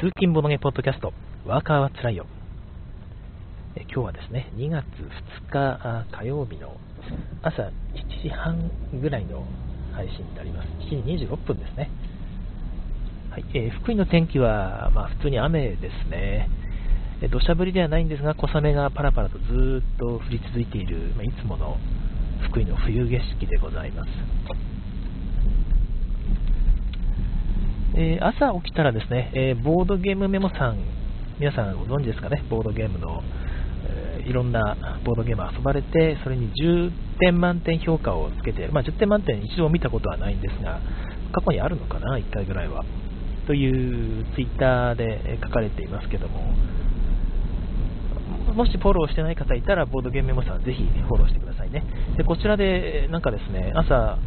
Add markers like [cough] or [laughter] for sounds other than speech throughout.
通勤ボドゲポッドキャスト、ワーカーはつらいよ。え今日はですね、2月2日火曜日の朝7時半ぐらいの配信になります。7時26分ですね。はいえー、福井の天気は、まあ、普通に雨ですね。土砂降りではないんですが、小雨がパラパラとずっと降り続いている、まあ、いつもの福井の冬景色でございます。えー、朝起きたらですね、えー、ボードゲームメモさん、皆さんご存知ですかね、ボードゲームの、えー、いろんなボードゲーム遊ばれて、それに10点満点評価をつけて、まあ、10点満点一度見たことはないんですが、過去にあるのかな、1回ぐらいは。というツイッターで書かれていますけども、もしフォローしてない方いたら、ボードゲームメモさんぜひフォローしてくださいね。で、こちらで、なんかですね、朝、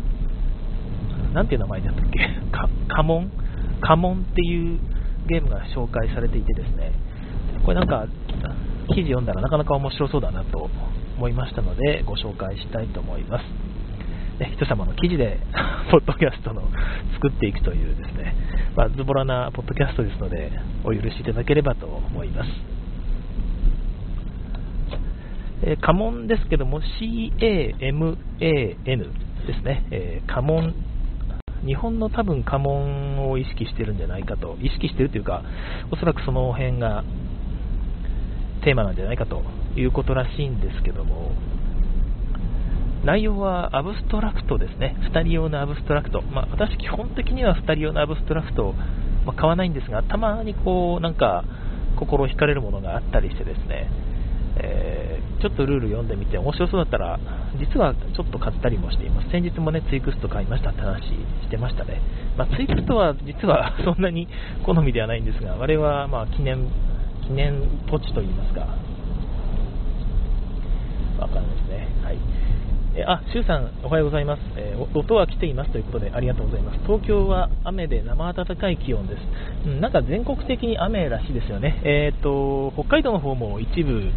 なんていう名前だったっけ？[laughs] 家紋？家紋っていうゲームが紹介されていてですね、これなんか、記事読んだらなかなか面白そうだなと思いましたので、ご紹介したいと思います。ね、人様の記事で、[laughs] ポッドキャストの作っていくというですね、まあ、ズボラなポッドキャストですので、お許しいただければと思います。えー、家紋ですけども、CAMAN ですね、えー、家紋日本の多分家紋を意識してるんじゃないかと、意識してるというか、おそらくその辺がテーマなんじゃないかということらしいんですけども、内容はアブストラクトですね、2人用のアブストラクト、まあ、私、基本的には2人用のアブストラクト、ま、買わないんですが、たまにこうなんか心惹かれるものがあったりしてですね、ちょっとルール読んでみて面白そうだったら、実はちょっと買ったりもしています。先日もね、ツイクスト買いましたって話してましたね。まあ、ツイクストは実は [laughs] そんなに好みではないんですが、我はまあ記念、記念ポチと言いますか、わかんないですね。はい。えあ、シュウさん、おはようございます、えー、音は来ていますということでありがとうございます。東京は雨で生暖かい気温です。うん、なんか全国的に雨らしいですよね。えっ、ー、と、北海道の方も一部、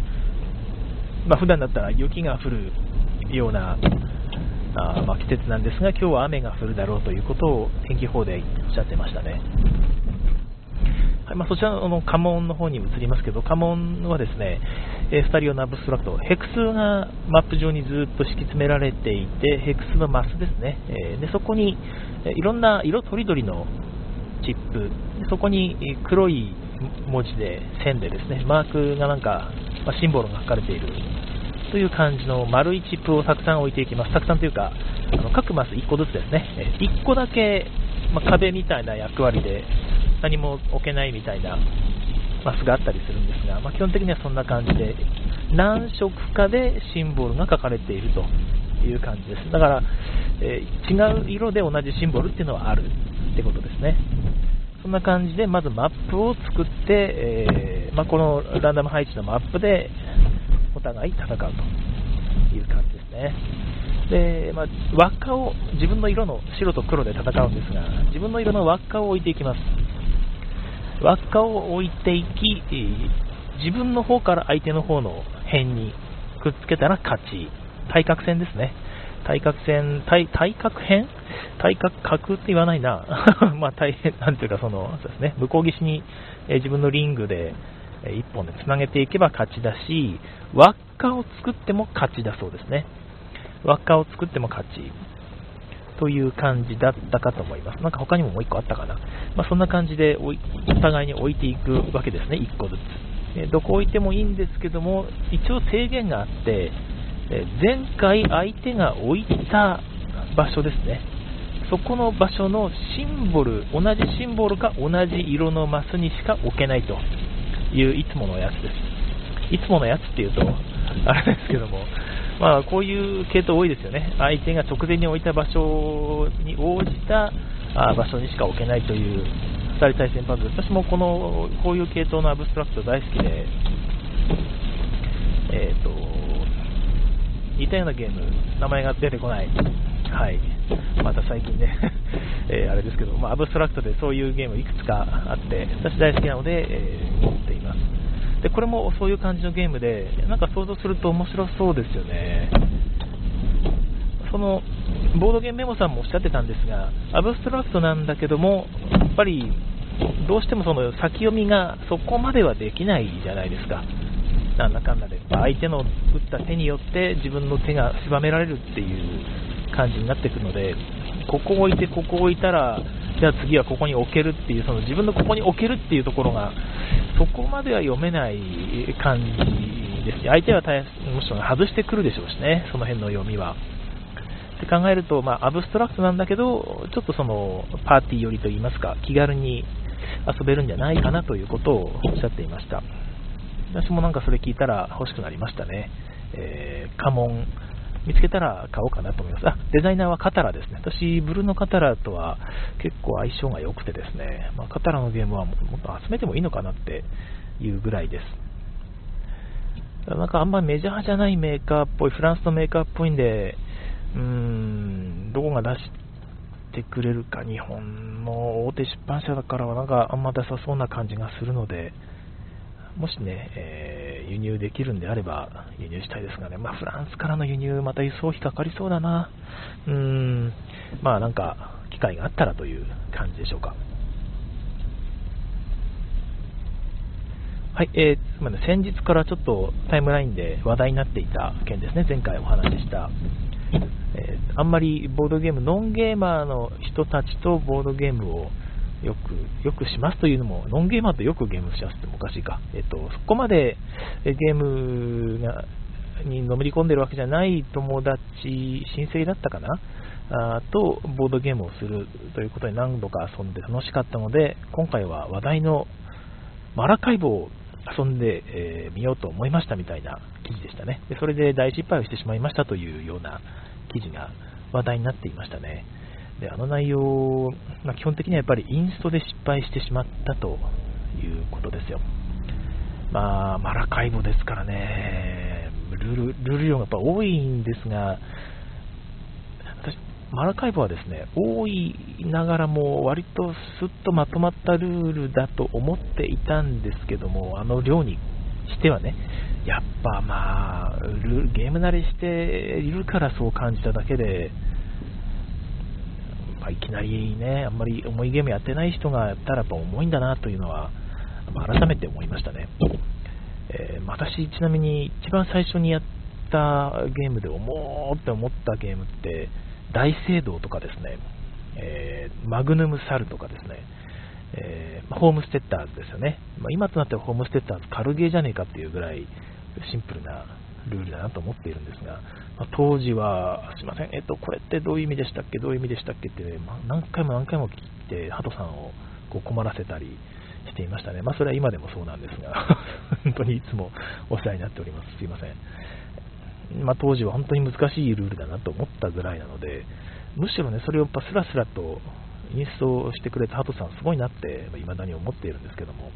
まあ、普段だったら雪が降るようなあ、まあ、季節なんですが、今日は雨が降るだろうということを天気予報でおっしゃってましたね。はいまあ、そちらの家紋の方に移りますけど、家紋はですね、えー、2人用のアブストラクト、ヘクスがマップ上にずっと敷き詰められていて、ヘクスのマスですね、えー、でそこに、えいろんな色とりどりのチップ、そこに黒い文字で線でですね、マークがなんか、まあ、シンボルが書かれているという感じの丸いチップをたくさん置いていきます。たくさんというか、あの各マス1個ずつですね。1個だけ、まあ、壁みたいな役割で何も置けないみたいなマスがあったりするんですが、まあ、基本的にはそんな感じで、何色かでシンボルが書かれているという感じです。だから、えー、違う色で同じシンボルっていうのはあるってことですね。そんな感じで、まずマップを作って、えー、まあ、このランダム配置のマップでお互い戦うという感じですね。で、まあ、輪っかを自分の色の白と黒で戦うんですが、自分の色の輪っかを置いていきます。輪っかを置いていき、自分の方から相手の方の辺にくっつけたら勝ち。対角線ですね。対角線、対対角辺対角角って言わないな。[laughs] まあ大変、なんていうかその、そうですね、向こう岸に、え自分のリングで、え1本でつなげていけば勝ちだし、輪っかを作っても勝ちだそうですね。輪っかを作っても勝ち。という感じだったかと思います。なんか他にももう1個あったかな。まあ、そんな感じでお互いに置いていくわけですね、1個ずつ。えどこ置いてもいいんですけども、一応制限があって、え前回相手が置いた場所ですね。そこの場所のシンボル、同じシンボルか同じ色のマスにしか置けないといういつものやつです。いつものやつっていうと、あれですけども、まあ、こういう系統多いですよね。相手が直前に置いた場所に応じた場所にしか置けないという2人対戦パズル。私もこの、こういう系統のアブストラクト大好きで、えっ、ー、と、似たようなゲーム、名前が出てこない。はい。また最近ね [laughs] え、あれですけど、まあ、アブストラクトでそういうゲームいくつかあって、私大好きなので、えー、持っています。で、これもそういう感じのゲームで、なんか想像すると面白そうですよね。その、ボードゲームメモさんもおっしゃってたんですが、アブストラクトなんだけども、やっぱりどうしてもその先読みがそこまではできないじゃないですか。なんだかんだで、相手の打った手によって自分の手が狭められるっていう感じになっていくので、ここ置いて、ここを置いたら、じゃあ次はここに置けるっていう、その自分のここに置けるっていうところが、そこまでは読めない感じですし、相手はむしろ外してくるでしょうしね、その辺の読みは。って考えると、まあ、アブストラクトなんだけど、ちょっとそのパーティー寄りといいますか、気軽に遊べるんじゃないかなということをおっしゃっていました。私もなんかそれ聞いたら欲しくなりましたね。えー、家紋見つけたら買おうかなと思います。あ、デザイナーはカタラですね。私、ブルーのカタラとは結構相性が良くてですね、まあ、カタラのゲームはもっと集めてもいいのかなっていうぐらいです。なんかあんまりメジャーじゃないメーカーっぽい、フランスのメーカーっぽいんで、うーん、どこが出してくれるか、日本の大手出版社だからはなんかあんま出さそうな感じがするので、もしね、えー、輸入できるんであれば輸入したいですがね、まあ、フランスからの輸入、また輸送費かかりそうだな、うーん、まあなんか、機会があったらという感じでしょうか。はい、えーまあね、先日からちょっとタイムラインで話題になっていた件ですね、前回お話しした、えー、あんまりボードゲーム、ノンゲーマーの人たちとボードゲームをよく、よくしますというのも、ノンゲーマーとよくゲームしますってもおかしいか。えっと、そこまでゲームがにのめり込んでるわけじゃない友達、親戚だったかな？あと、ボードゲームをするということに何度か遊んで楽しかったので、今回は話題のマラカイボを遊んでみ、えー、ようと思いましたみたいな記事でしたねで。それで大失敗をしてしまいましたというような記事が話題になっていましたね。であの内容、まあ、基本的にはやっぱりインストで失敗してしまったということですよ。まあ、マラカイボですからね、ルールルール量がやっぱ多いんですが、私、マラカイボはですね、多いながらも割とすっとまとまったルールだと思っていたんですけども、あの量にしてはね、やっぱまあ、ゲーム慣れしているからそう感じただけで、まあ、いきなりね、あんまり重いゲームやってない人がやったらやっぱ重いんだなというのは、改めて思いましたね。えー、私、ちなみに一番最初にやったゲームで重ーって思ったゲームって、大聖堂とかですね、えー、マグヌムサルとかですね、えー、ホームステッターズですよね。まあ、今となってはホームステッターズ軽ゲーじゃねえかっていうぐらいシンプルなルールだなと思っているんですが、まあ、当時は、すいません、えっと、これってどういう意味でしたっけ、どういう意味でしたっけ？って、まあ、何回も何回も聞いて、ハトさんをこう困らせたりしていましたね。まあ、それは今でもそうなんですが、[laughs] 本当にいつもお世話になっております。すいません。まあ、当時は本当に難しいルールだなと思ったぐらいなので、むしろね、それをやっぱスラスラとインストしてくれたハトさん、すごいなって、未だに思っているんですけども、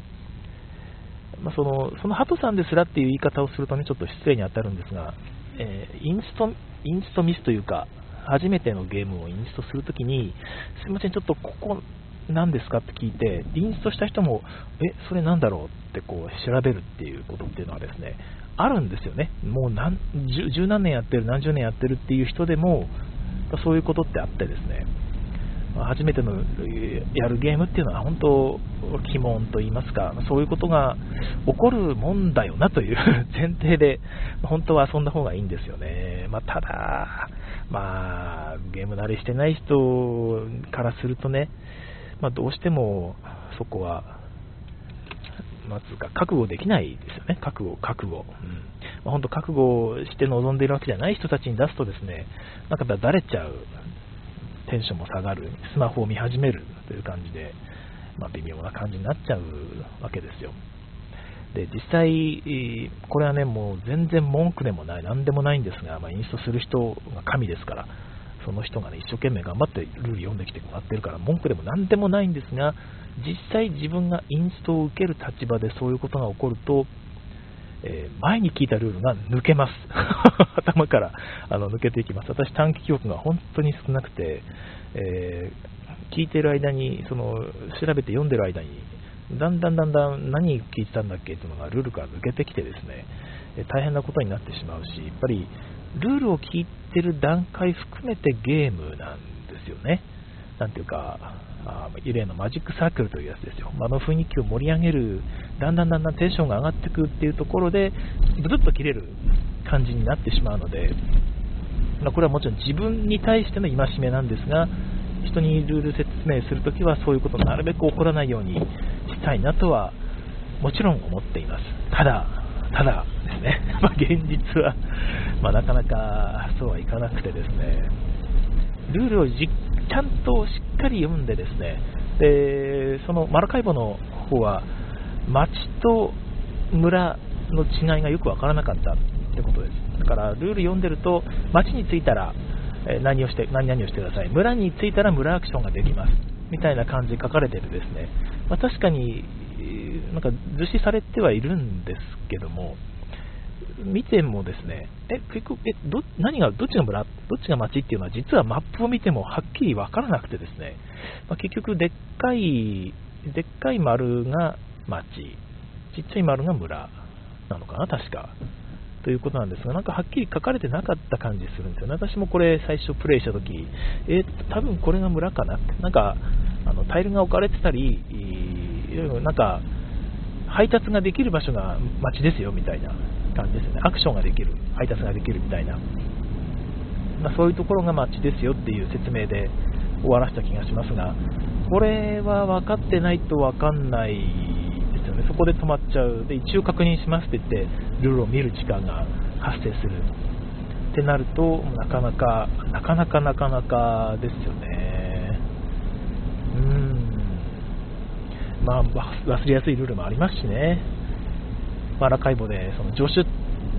まあ、そのそのハトさんですらっていう言い方をするとね、ちょっと失礼に当たるんですが、えー、インストインストミスというか、初めてのゲームをインストするときに、すいません、ちょっとここ何ですかって聞いて、インストした人も、え、それなんだろうってこう調べるっていうことっていうのはですね、あるんですよね。もう何十何年やってる、何十年やってるっていう人でも、そういうことってあってですね、初めてのやるゲームっていうのは本当、鬼門と言いますか、そういうことが起こるもんだよなという [laughs] 前提で、本当は遊んだ方がいいんですよね。まあ、ただ、まあ、ゲーム慣れしてない人からするとね、まあ、どうしてもそこは、まずか覚悟できないですよね、覚悟、覚悟。うんまあ、本当覚悟して臨んでいるわけじゃない人たちに出すとですね、なんかだれちゃうテンションも下がる、スマホを見始めるという感じで、まあ、微妙な感じになっちゃうわけですよ。で実際、これはね、もう全然文句でもない、なんでもないんですが、まあ、インストする人が神ですから、その人がね、一生懸命頑張ってルール読んできてもらってるから、文句でもなんでもないんですが、実際自分がインストを受ける立場でそういうことが起こると、えー、前に聞いたルールが抜けます。[laughs] 頭からあの抜けていきます。私、短期記憶が本当に少なくて、えー、聞いてる間に、その調べて読んでる間に、だんだんだんだん何聞いてたんだっけっていうのがルールから抜けてきてですねえ、大変なことになってしまうし、やっぱりルールを聞いてる段階含めてゲームなんですよね。なんていうか、あ例のマジックサークルというやつですよ。あの雰囲気を盛り上げる、だんだんだんだんテンションが上がっていくっていうところで、ブツッと切れる感じになってしまうので、まあ、これはもちろん自分に対しての戒めなんですが、人にルール説明するときはそういうことなるべく起こらないようにしたいなとはもちろん思っています。ただ、ただですね、[laughs] まあ、現実は、まあ、なかなかそうはいかなくてですね、ルールをじちゃんとしっかり読んでですね、でそのマルカイボの方は町と村の違いがよくわからなかったってことです。だからルール読んでると町に着いたら何をして何々をしてください、村に着いたら村アクションができます。みたいな感じで書かれててですね、まあ、確かになんか図示されてはいるんですけども、見てもですね、え、結局、え、ど、何が、どっちが村、どっちが町っていうのは、実はマップを見てもはっきりわからなくてですね、まあ、結局、でっかい、でっかい丸が町、ちっちゃい丸が村なのかな、確か。ということなんですが、なんかはっきり書かれてなかった感じするんですよね。私もこれ最初プレイしたとき、えー、多分これが村かなって、なんか、あのタイルが置かれてたり、なんか、配達ができる場所が街ですよみたいな感じですね。アクションができる、配達ができるみたいな。まあ、そういうところが街ですよっていう説明で終わらせた気がしますが、これは分かってないと分かんないですよね。そこで止まっちゃう。で、一応確認しますって言って、ルールを見る時間が発生する。ってなると、なかなか、なかなかなかなかですよね。うん。まあ、忘れやすいルールもありますしね。マラカイボでその助手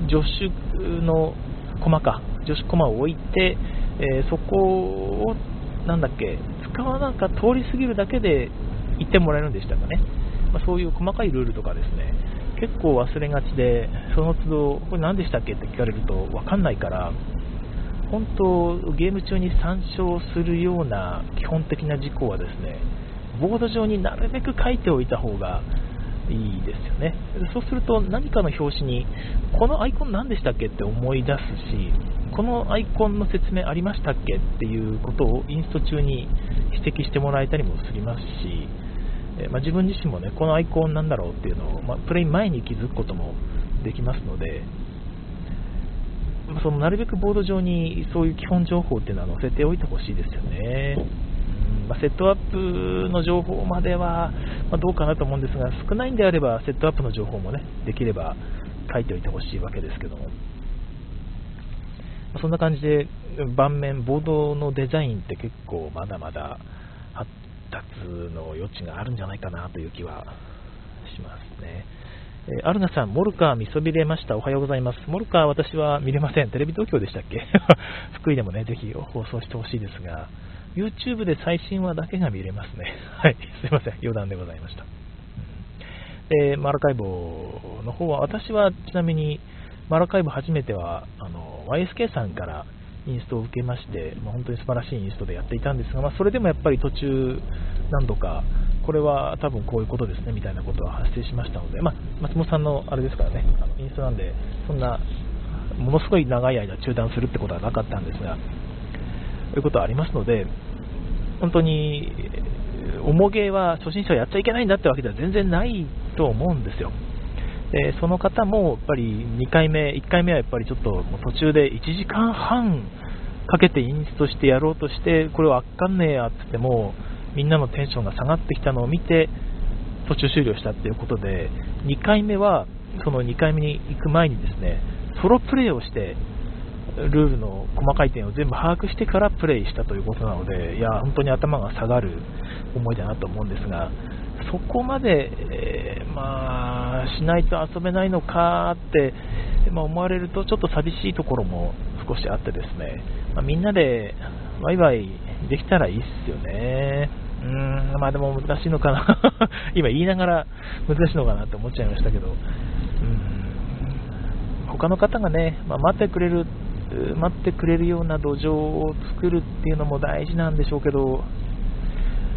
助手の駒か、助手駒を置いて、えー、そこを、なんだっけ、使わなんか通り過ぎるだけで行ってもらえるんでしたかね。まあ、そういう細かいルールとかですね、結構忘れがちで、その都度、これ何でしたっけって聞かれると分かんないから、本当、ゲーム中に参照するような基本的な事項はですね、ボード上になるべく書いておいた方がいいですよね。そうすると何かの表紙に、このアイコン何でしたっけって思い出すし、このアイコンの説明ありましたっけっていうことをインスト中に指摘してもらえたりもしますし、えまあ、自分自身もね、このアイコンなんだろうっていうのを、まあ、プレイ前に気づくこともできますので、そのなるべくボード上にそういう基本情報っていうのは載せておいてほしいですよね。まあ、セットアップの情報までは、まどうかなと思うんですが、少ないんであれば、セットアップの情報もね、できれば書いておいてほしいわけですけども。まそんな感じで、盤面、ボードのデザインって結構まだまだ発達の余地があるんじゃないかなという気はしますね。えー、アルナさん、モルカー見そびれました。おはようございます。モルカー私は見れません。テレビ東京でしたっけ？[laughs] 福井でもね、ぜひ放送してほしいですが、YouTube で最新話だけが見れますね。[laughs] はい、すいません、余談でございました。で、マラカイボの方は、私はちなみに、マラカイボ初めては、あの、YSK さんからインストを受けまして、まあ、本当に素晴らしいインストでやっていたんですが、まあ、それでもやっぱり途中、何度か、これは多分こういうことですねみたいなことは発生しましたので、まあ、松本さんのあれですからね、あのインストなんで、そんな、ものすごい長い間中断するってことはなかったんですが、いうことはありますので、本当に、重げは初心者はやっちゃいけないんだってわけでは全然ないと思うんですよ。でその方もやっぱり2回目、1回目はやっぱりちょっともう途中で1時間半かけてインストしてやろうとして、これはあかんねえやって言っても、みんなのテンションが下がってきたのを見て、途中終了したっていうことで、2回目は、その2回目に行く前にですね、ソロプレイをして、ルールの細かい点を全部把握してからプレイしたということなので、いや、本当に頭が下がる思いだなと思うんですが、そこまで、えー、まあ、しないと遊べないのかって、まあ、思われるとちょっと寂しいところも少しあってですね、まあ、みんなでワイワイできたらいいっすよね。うーん、まあでも難しいのかな。[laughs] 今言いながら難しいのかなって思っちゃいましたけど、うん、他の方がね、まあ、待ってくれる待ってくれるような土壌を作るっていうのも大事なんでしょうけど、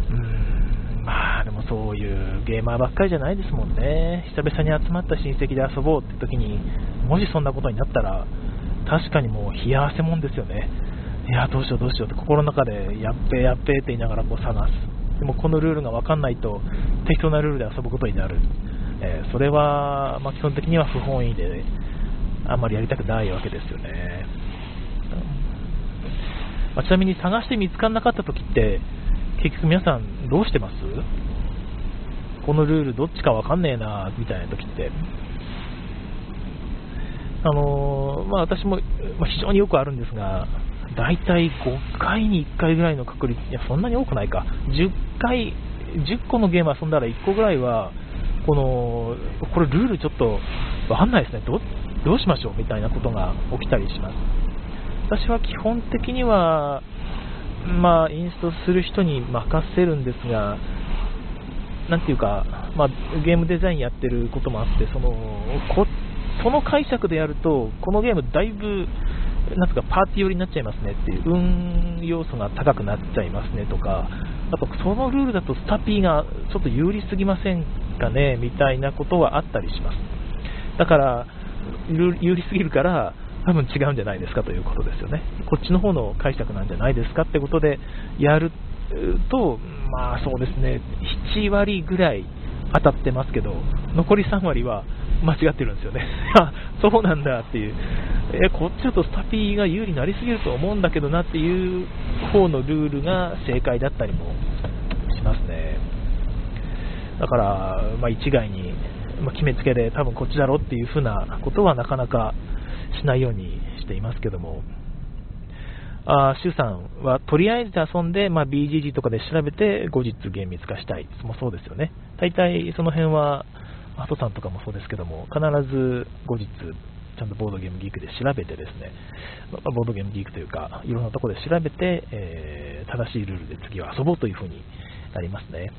うーん、まあでもそういうゲーマーばっかりじゃないですもんね。久々に集まった親戚で遊ぼうって時に、もしそんなことになったら、確かにもう冷や汗もんですよね。いや、どうしようどうしようって心の中で、やっべやっべって言いながらこう探す。でもこのルールが分かんないと適当なルールで遊ぶことになる、えー、それは、まあ、基本的には不本意であんまりやりたくないわけですよね、まあ、ちなみに探して見つからなかった時って結局皆さんどうしてます？このルールどっちか分かんねえなみたいな時って。あのー、まあ、私も、非常によくあるんですが、大体5回に1回ぐらいの確率、いや、そんなに多くないか、10回、10個のゲーム遊んだら1個ぐらいは、この、これルールちょっとわかんないですね。ど、どうしましょう？みたいなことが起きたりします。私は基本的には、まあ、インストする人に任せるんですが、なんていうか、まあ、ゲームデザインやってることもあって、そのこその解釈でやると、このゲームだいぶ、なんかパーティー寄りになっちゃいますねっていう、運要素が高くなっちゃいますねとか、あとそのルールだとスタピーがちょっと有利すぎませんかねみたいなことはあったりします。だから、有利すぎるから、多分違うんじゃないですかということですよね。こっちの方の解釈なんじゃないですかってことでやると、まあそうですね、7割ぐらい当たってますけど、残り3割は間違ってるんですよね。[laughs] あ、そうなんだっていう。え、こっちだとスタピーが有利になりすぎると思うんだけどなっていう方のルールが正解だったりもしますね。だから、まあ、一概に、ま、決めつけで多分こっちだろうっていう風なことはなかなかしないようにしていますけども、あシュさんはとりあえず遊んで、まあ、BGG とかで調べて後日厳密化したい。もそうですよね。大体その辺はハトさんとかもそうですけども、必ず後日、ちゃんとボードゲームギークで調べてですね、ま、ボードゲームギークというか、いろんなところで調べて、えー、正しいルールで次は遊ぼうというふうになりますね。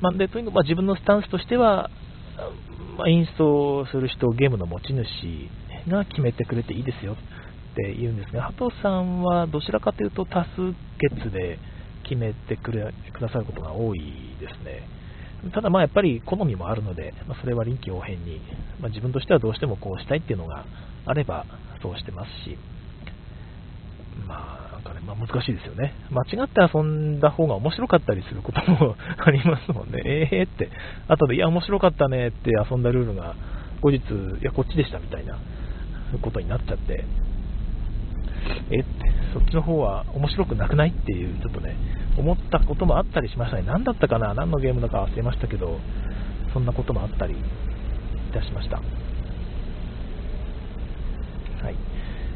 まあ、でというのま、自分のスタンスとしては、まあ、インストする人、ゲームの持ち主が決めてくれていいですよって言うんですが、ハトさんはどちらかというと多数決で決めてくれくださることが多いですね。ただまやっぱり好みもあるので、まあ、それは臨機応変に、まあ、自分としてはどうしてもこうしたいっていうのがあればそうしてますし、まあなんかね、まあ、難しいですよね。間違って遊んだ方が面白かったりすることも [laughs] ありますもんね。ええー、って、後でいや面白かったねって遊んだルールが後日、いやこっちでしたみたいなことになっちゃって、えって、そっちの方は面白くなくない？っていう、ちょっとね、思ったこともあったりしましたね。何だったかな？何のゲームだか忘れましたけど、そんなこともあったりいたしました。はい。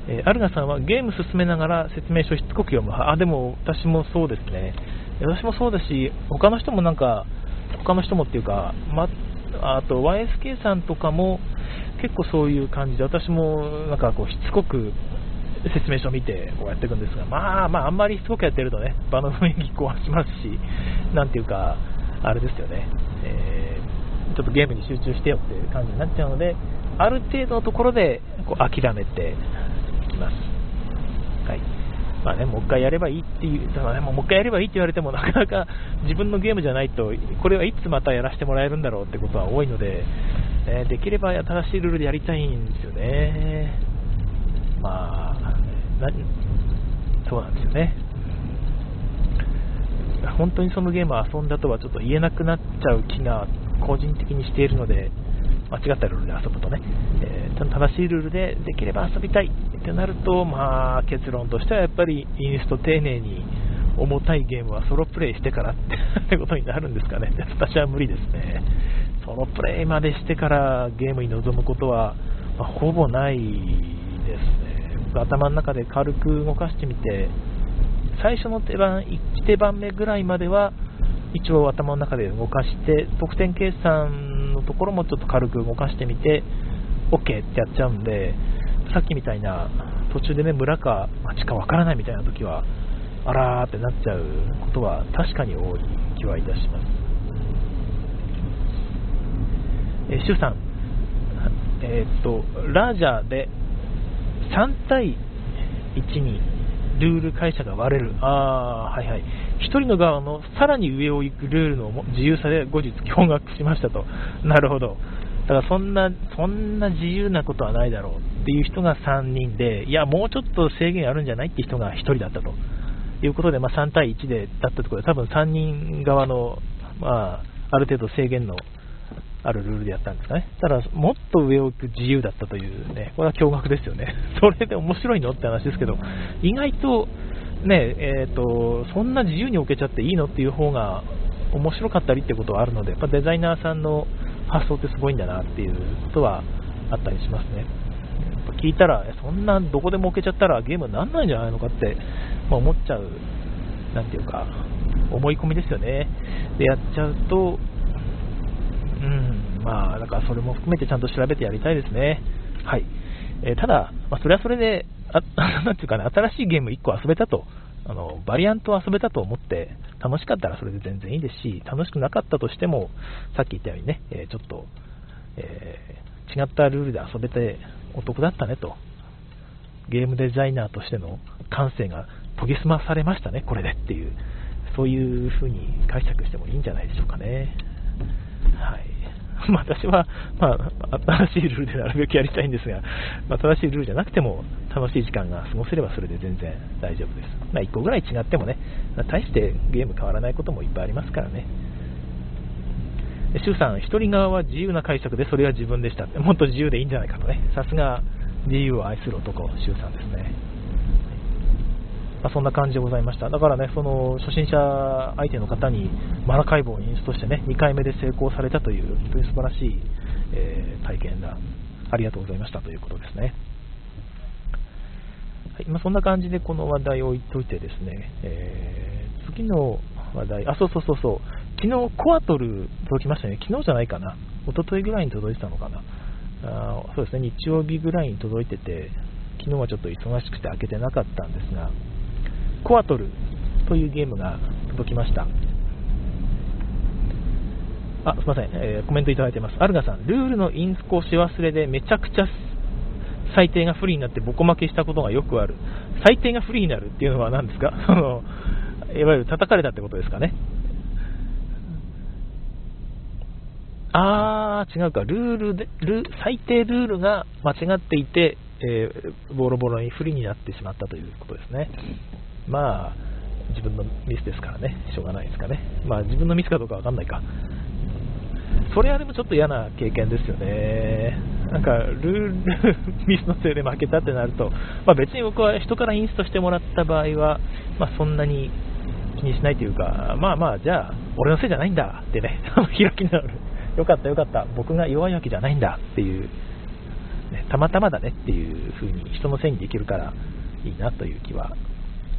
え、アルガさんはゲーム進めながら説明書しつこく読む。あ、でも私もそうですね。私もそうだし、他の人もなんか、他の人もっていうか、ま、あと YSK さんとかも結構そういう感じで、私もなんかこうしつこく説明書を見てこうやっていくんですが、まあまあ、あんまりしつこくやってるとね、場の雰囲気壊しますし、なんていうか、あれですよね、えー、ちょっとゲームに集中してよっていう感じになっちゃうので、ある程度のところでこう諦めてます。はいまあね、もう一回やればいいっていう、だね、もう一回やればいいって言われても、なかなか [laughs] 自分のゲームじゃないと、これはいつまたやらせてもらえるんだろうってことは多いので、えー、できれば新しいルールでやりたいんですよね。まあそうなんですよね。本当にそのゲームを遊んだとはちょっと言えなくなっちゃう気が個人的にしているので、間違ったルールで遊ぶとね、えー、正しいルールでできれば遊びたいってなると、まあ、結論としてはやっぱりインスト丁寧に重たいゲームはソロプレイしてからってことになるんですかね。私は無理ですね。ソロプレイまでしてからゲームに臨むことは、まあ、ほぼないですね。頭の中で軽く動かしてみて、最初の手番、1手番目ぐらいまでは、一応頭の中で動かして、得点計算ところもちょっと軽く動かしてみて、OK ってやっちゃうんで、さっきみたいな、途中でね、村か町かわからないみたいな時は、あらーってなっちゃうことは確かに多い気はいたします。え、シュウさん、えー、っと、ラージャーで3対1にルール解釈が割れる。ああはいはい。1人の側のさらに上を行くルールの自由さで後日驚愕しましたと。なるほど。だからそんな、そんな自由なことはないだろうっていう人が3人で、いや、もうちょっと制限あるんじゃないって人が1人だったということで、まあ、3対1でだったところで、多分3人側の、まあ、ある程度制限のあるルールでやったんですかね。ただ、もっと上を行く自由だったというね、これは驚愕ですよね。[laughs] それで面白いのって話ですけど、意外と、ね、えっ、ー、と、そんな自由に置けちゃっていいのっていう方が面白かったりってことはあるので、やっぱデザイナーさんの発想ってすごいんだなっていうことはあったりしますね。聞いたら、そんなどこでも置けちゃったらゲームにならないんじゃないのかって、まあ、思っちゃう、なんていうか、思い込みですよね。で、やっちゃうと、まあ、だからそれも含めてちゃんと調べてやりたいですね。はい。えー、ただ、まあ、それはそれで、あ [laughs] なんていうかね、新しいゲーム1個遊べたと、あのバリアントを遊べたと思って、楽しかったらそれで全然いいですし、楽しくなかったとしても、さっき言ったようにね、えー、ちょっと、えー、違ったルールで遊べてお得だったねと、ゲームデザイナーとしての感性が研ぎ澄まされましたね、これでっていう、そういう風に解釈してもいいんじゃないでしょうかね。はい。私は、まあ、新しいルールでなるべくやりたいんですが、まあ、正しいルールじゃなくても楽しい時間が過ごせればそれで全然大丈夫です。まあ、1個ぐらい違ってもね、大してゲーム変わらないこともいっぱいありますからね。周さん、一人側は自由な解釈でそれは自分でした。もっと自由でいいんじゃないかとね。さすが自由を愛する男、周さんですね。まあ、そんな感じでございました。だからね、その初心者相手の方にマラ解剖をインストしてね、2回目で成功されたという、本当に素晴らしい、えー、体験だ。ありがとうございましたということですね。はいまあ、そんな感じでこの話題を置いといてですね、えー、次の話題、あ、そうそうそうそう、昨日コアトル届きましたね、昨日じゃないかな、一昨日ぐらいに届いてたのかな、あそうですね、日曜日ぐらいに届いてて、昨日はちょっと忙しくて開けてなかったんですが、コアトルというゲームが届きました。あ、すいません、えー、コメントいただいてます。アルガさん、ルールのインスコをし忘れでめちゃくちゃ最低が不利になってボコ負けしたことがよくある。最低が不利になるっていうのは何ですか？[laughs] その、いわゆる叩かれたってことですかね？あー、違うか。ルールで、ル最低ルールが間違っていて、えー、ボロボロに不利になってしまったということですね。まあ、自分のミスですからね、しょうがないですかね。まあ、自分のミスかどうかわかんないか。それはでもちょっと嫌な経験ですよね。なんか、ルール [laughs] ミスのせいで負けたってなると、まあ、別に僕は人からインストしてもらった場合は、まあ、そんなに気にしないというか、まあまあ、じゃあ、俺のせいじゃないんだってね、[laughs] 開き直る。よかったよかった、僕が弱いわけじゃないんだっていう、ね、たまたまだねっていう風に人のせいにできるからいいなという気は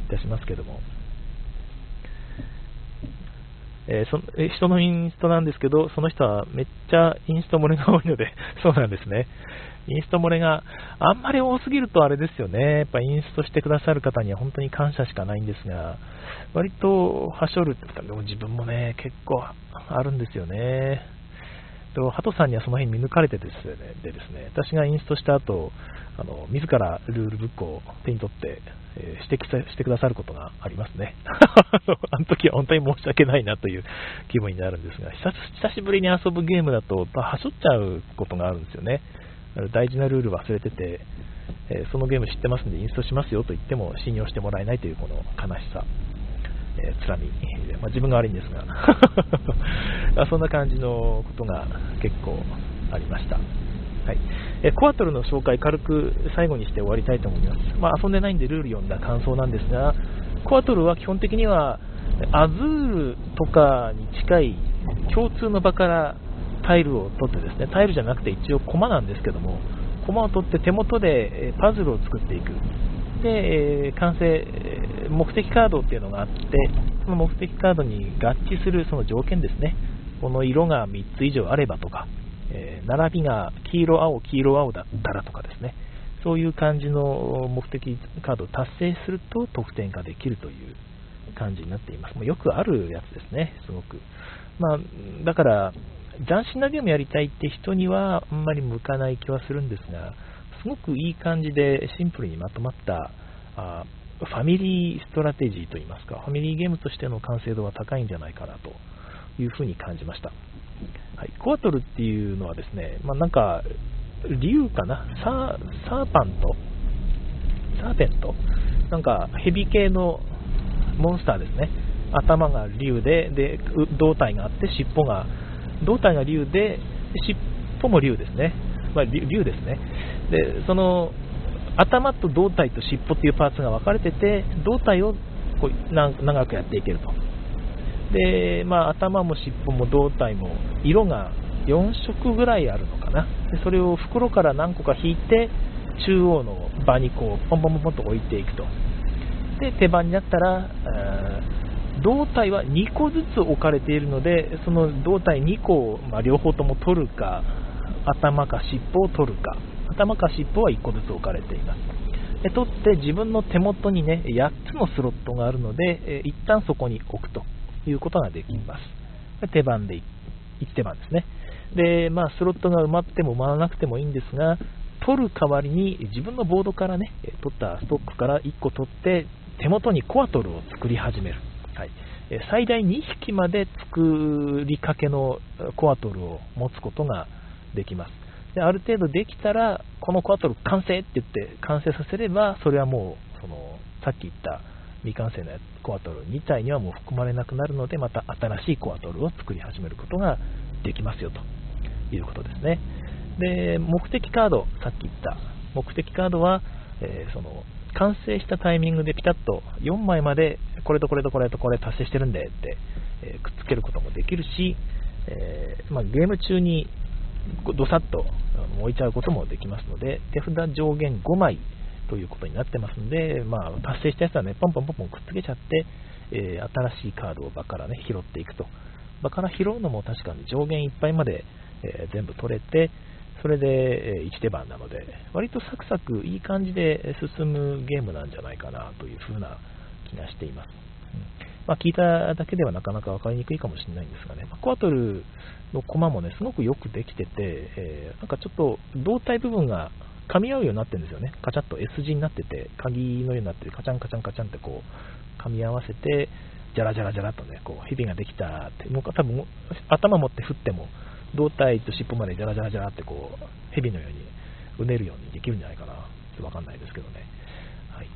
いたしますけども、えー、そえ人のインストなんですけど、その人はめっちゃインスト漏れが多いので、[laughs] そうなんですね。インスト漏れがあんまり多すぎるとあれですよね。やっぱインストしてくださる方には本当に感謝しかないんですが、割とはしょるって言ったら、自分もね、結構あるんですよね。と、ハトさんにはその辺見抜かれてですね、でですね私がインストした後、あの自らルールブックを手に取って、えー、指摘してくださることがありますね。[laughs] あの時は本当に申し訳ないなという気分になるんですが、久しぶりに遊ぶゲームだと、はしょっちゃうことがあるんですよね。大事なルール忘れてて、えー、そのゲーム知ってますんでインストしますよと言っても信用してもらえないというこの悲しさ。えー、つらみ、まあ、自分が悪いんですが [laughs] そんな感じのことが結構ありました。はいえコアトルの紹介、軽く最後にして終わりたいと思います。まあ、遊んでないんでルール読んだ感想なんですが、コアトルは基本的にはアズールとかに近い共通の場からタイルを取ってですね、タイルじゃなくて一応コマなんですけども、コマを取って手元でパズルを作っていく。で、え完成、目的カードっていうのがあって、その目的カードに合致するその条件ですね。この色が3つ以上あればとか、えー、並びが黄色、青、黄色、青だったらとかですね。そういう感じの目的カードを達成すると得点ができるという感じになっています。もうよくあるやつですね、すごく。まあ、だから、斬新なゲームやりたいって人にはあんまり向かない気はするんですが、すごくいい感じでシンプルにまとまったあファミリーストラテジーといいますか、ファミリーゲームとしての完成度は高いんじゃないかなというふうに感じました。はい、コアトルっていうのはですね、まあ、なんか、竜かな？サー、サーパントサーペントなんか、ヘビ系のモンスターですね。頭が竜で、で、胴体があって尻尾が、胴体が竜で、尻尾も竜ですね。まあ、竜ですね。で、その、頭と胴体と尻尾っていうパーツが分かれてて、胴体をこう長くやっていけると。で、まあ、頭も尻尾も胴体も色が4色ぐらいあるのかな。でそれを袋から何個か引いて、中央の場にこうポンポンポンと置いていくと。で、手番になったら、胴体は2個ずつ置かれているので、その胴体2個を、まあ、両方とも取るか、頭か尻尾を取るか、頭か尻尾は1個ずつ置かれています。で取って自分の手元にね、8つのスロットがあるので、え一旦そこに置くということができます。手番で1手番ですね。で、まあ、スロットが埋まっても埋まらなくてもいいんですが、取る代わりに自分のボードからね、取ったストックから1個取って手元にコアトルを作り始める。はい、最大2匹まで作りかけのコアトルを持つことができます。である程度できたら、このコアトル完成って言って完成させれば、それはもうそのさっき言った未完成のコアトル2体にはもう含まれなくなるので、また新しいコアトルを作り始めることができますよということですね。で、目的カード、さっき言った目的カードは、えー、その完成したタイミングでピタッと4枚までこれとこれとこれとこれ達成してるんでって、えー、くっつけることもできるし、えー、まあ、ゲーム中にどさっと置いちゃうこともできますので手札上限5枚ということになってますので、まあ、達成したやつはねポンポンポンポンくっつけちゃって、え新しいカードを場からね拾っていくと。場から拾うのも確かに上限いっぱいまで、え全部取れて、それでえ1手番なので、割とサクサクいい感じで進むゲームなんじゃないかなというふうな気がしています。うん。まあ、聞いただけではなかなか分かりにくいかもしれないんですがね、まあ、コアトルのコマもね、すごくよくできてて、えー、なんかちょっと胴体部分が噛み合うようになってるんですよね。カチャッと S 字になってて、鍵のようになっててカチャンカチャンカチャンってこう、噛み合わせて、じゃらじゃらじゃらとね、こう、蛇ができたって、もう多分頭持って振っても、胴体と尻尾までジャラジャラジャラってこう蛇のようにうねるようにできるんじゃないかなちょっとわかんないですけどね、はい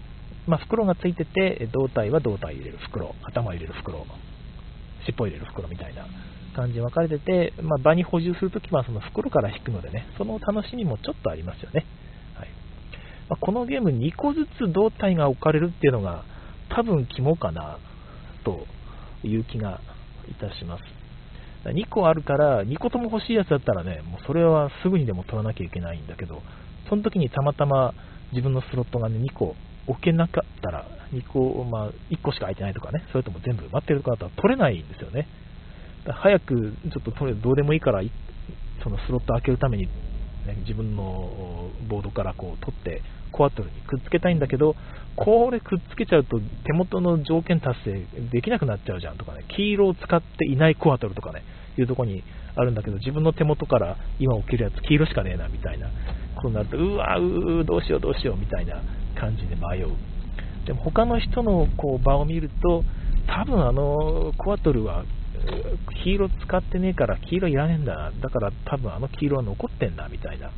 まあ、袋がついてて胴体は胴体入れる袋頭入れる袋尻尾入れる袋みたいな感じに分かれてて、まあ、場に補充するときはその袋から引くのでねその楽しみもちょっとありますよね、はい。まあ、このゲーム2個ずつ胴体が置かれるっていうのが多分肝かなという気がいたします。2個あるから、2個とも欲しいやつだったらね、もうそれはすぐにでも取らなきゃいけないんだけど、その時にたまたま自分のスロットがね、2個置けなかったら、2個、まあ、1個しか空いてないとかね、それとも全部待ってるとかだったら取れないんですよね。早くちょっと取れどうでもいいから、そのスロット開けるために、ね、自分のボードからこう取って、コアトルにくっつけたいんだけど、これくっつけちゃうと手元の条件達成できなくなっちゃうじゃんとかね、黄色を使っていないコアトルとかね、いうとこにあるんだけど、自分の手元から今起きるやつ黄色しかねえなみたいなことになると、うわうどうしようどうしようみたいな感じで迷う。でも他の人のこう場を見ると、多分あのコアトルは黄色使ってねえから黄色いらねえんだ、だから多分あの黄色は残ってんだみたいな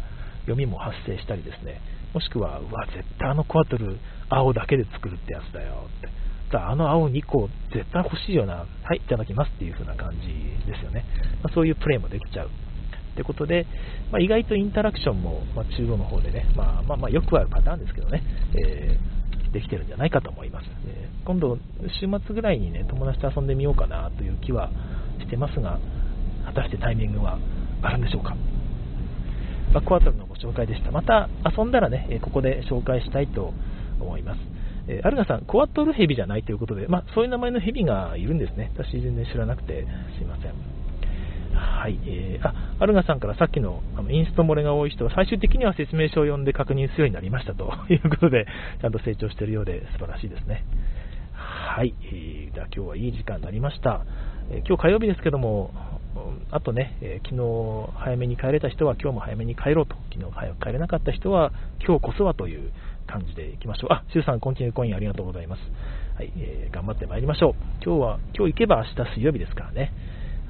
読みも発生したりですね、もしくは、うわ、絶対あのコアトル青だけで作るってやつだよって。だあの青2個絶対欲しいよな、はい、いただきますっていう風な感じですよね。まあ、そういうプレイもできちゃう。ってことで、まあ、意外とインタラクションも、まあ、中央の方でね、まあまあ、まあよくあるパターンですけどね、えー、できてるんじゃないかと思います。え今度、週末ぐらいにね、友達と遊んでみようかなという気はしてますが、果たしてタイミングはあるんでしょうか。バックワートルのご紹介でした。また遊んだらね、ここで紹介したいと思います。えアルガさん、コアトルヘビじゃないということで、まあ、そういう名前のヘビがいるんですね。私全然知らなくてすいません。はい、えー、あ、アルガさんからさっきのあのインスト漏れが多い人は最終的には説明書を読んで確認するようになりましたと [laughs] いうことで、ちゃんと成長しているようで素晴らしいですね。はい、えー、では今日はいい時間になりました。えー、今日火曜日ですけども、あとね、えー、昨日早めに帰れた人は今日も早めに帰ろうと、昨日早く帰れなかった人は今日こそはという感じでいきましょう。あ、シュウさん、コンティニューコインありがとうございます。はい、えー、頑張ってまいりましょう。今日は、今日行けば明日水曜日ですからね。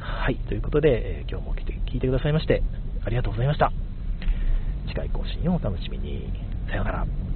はい、ということで、え、今日も来て聞いてくださいまして、ありがとうございました。次回更新をお楽しみに。さようなら。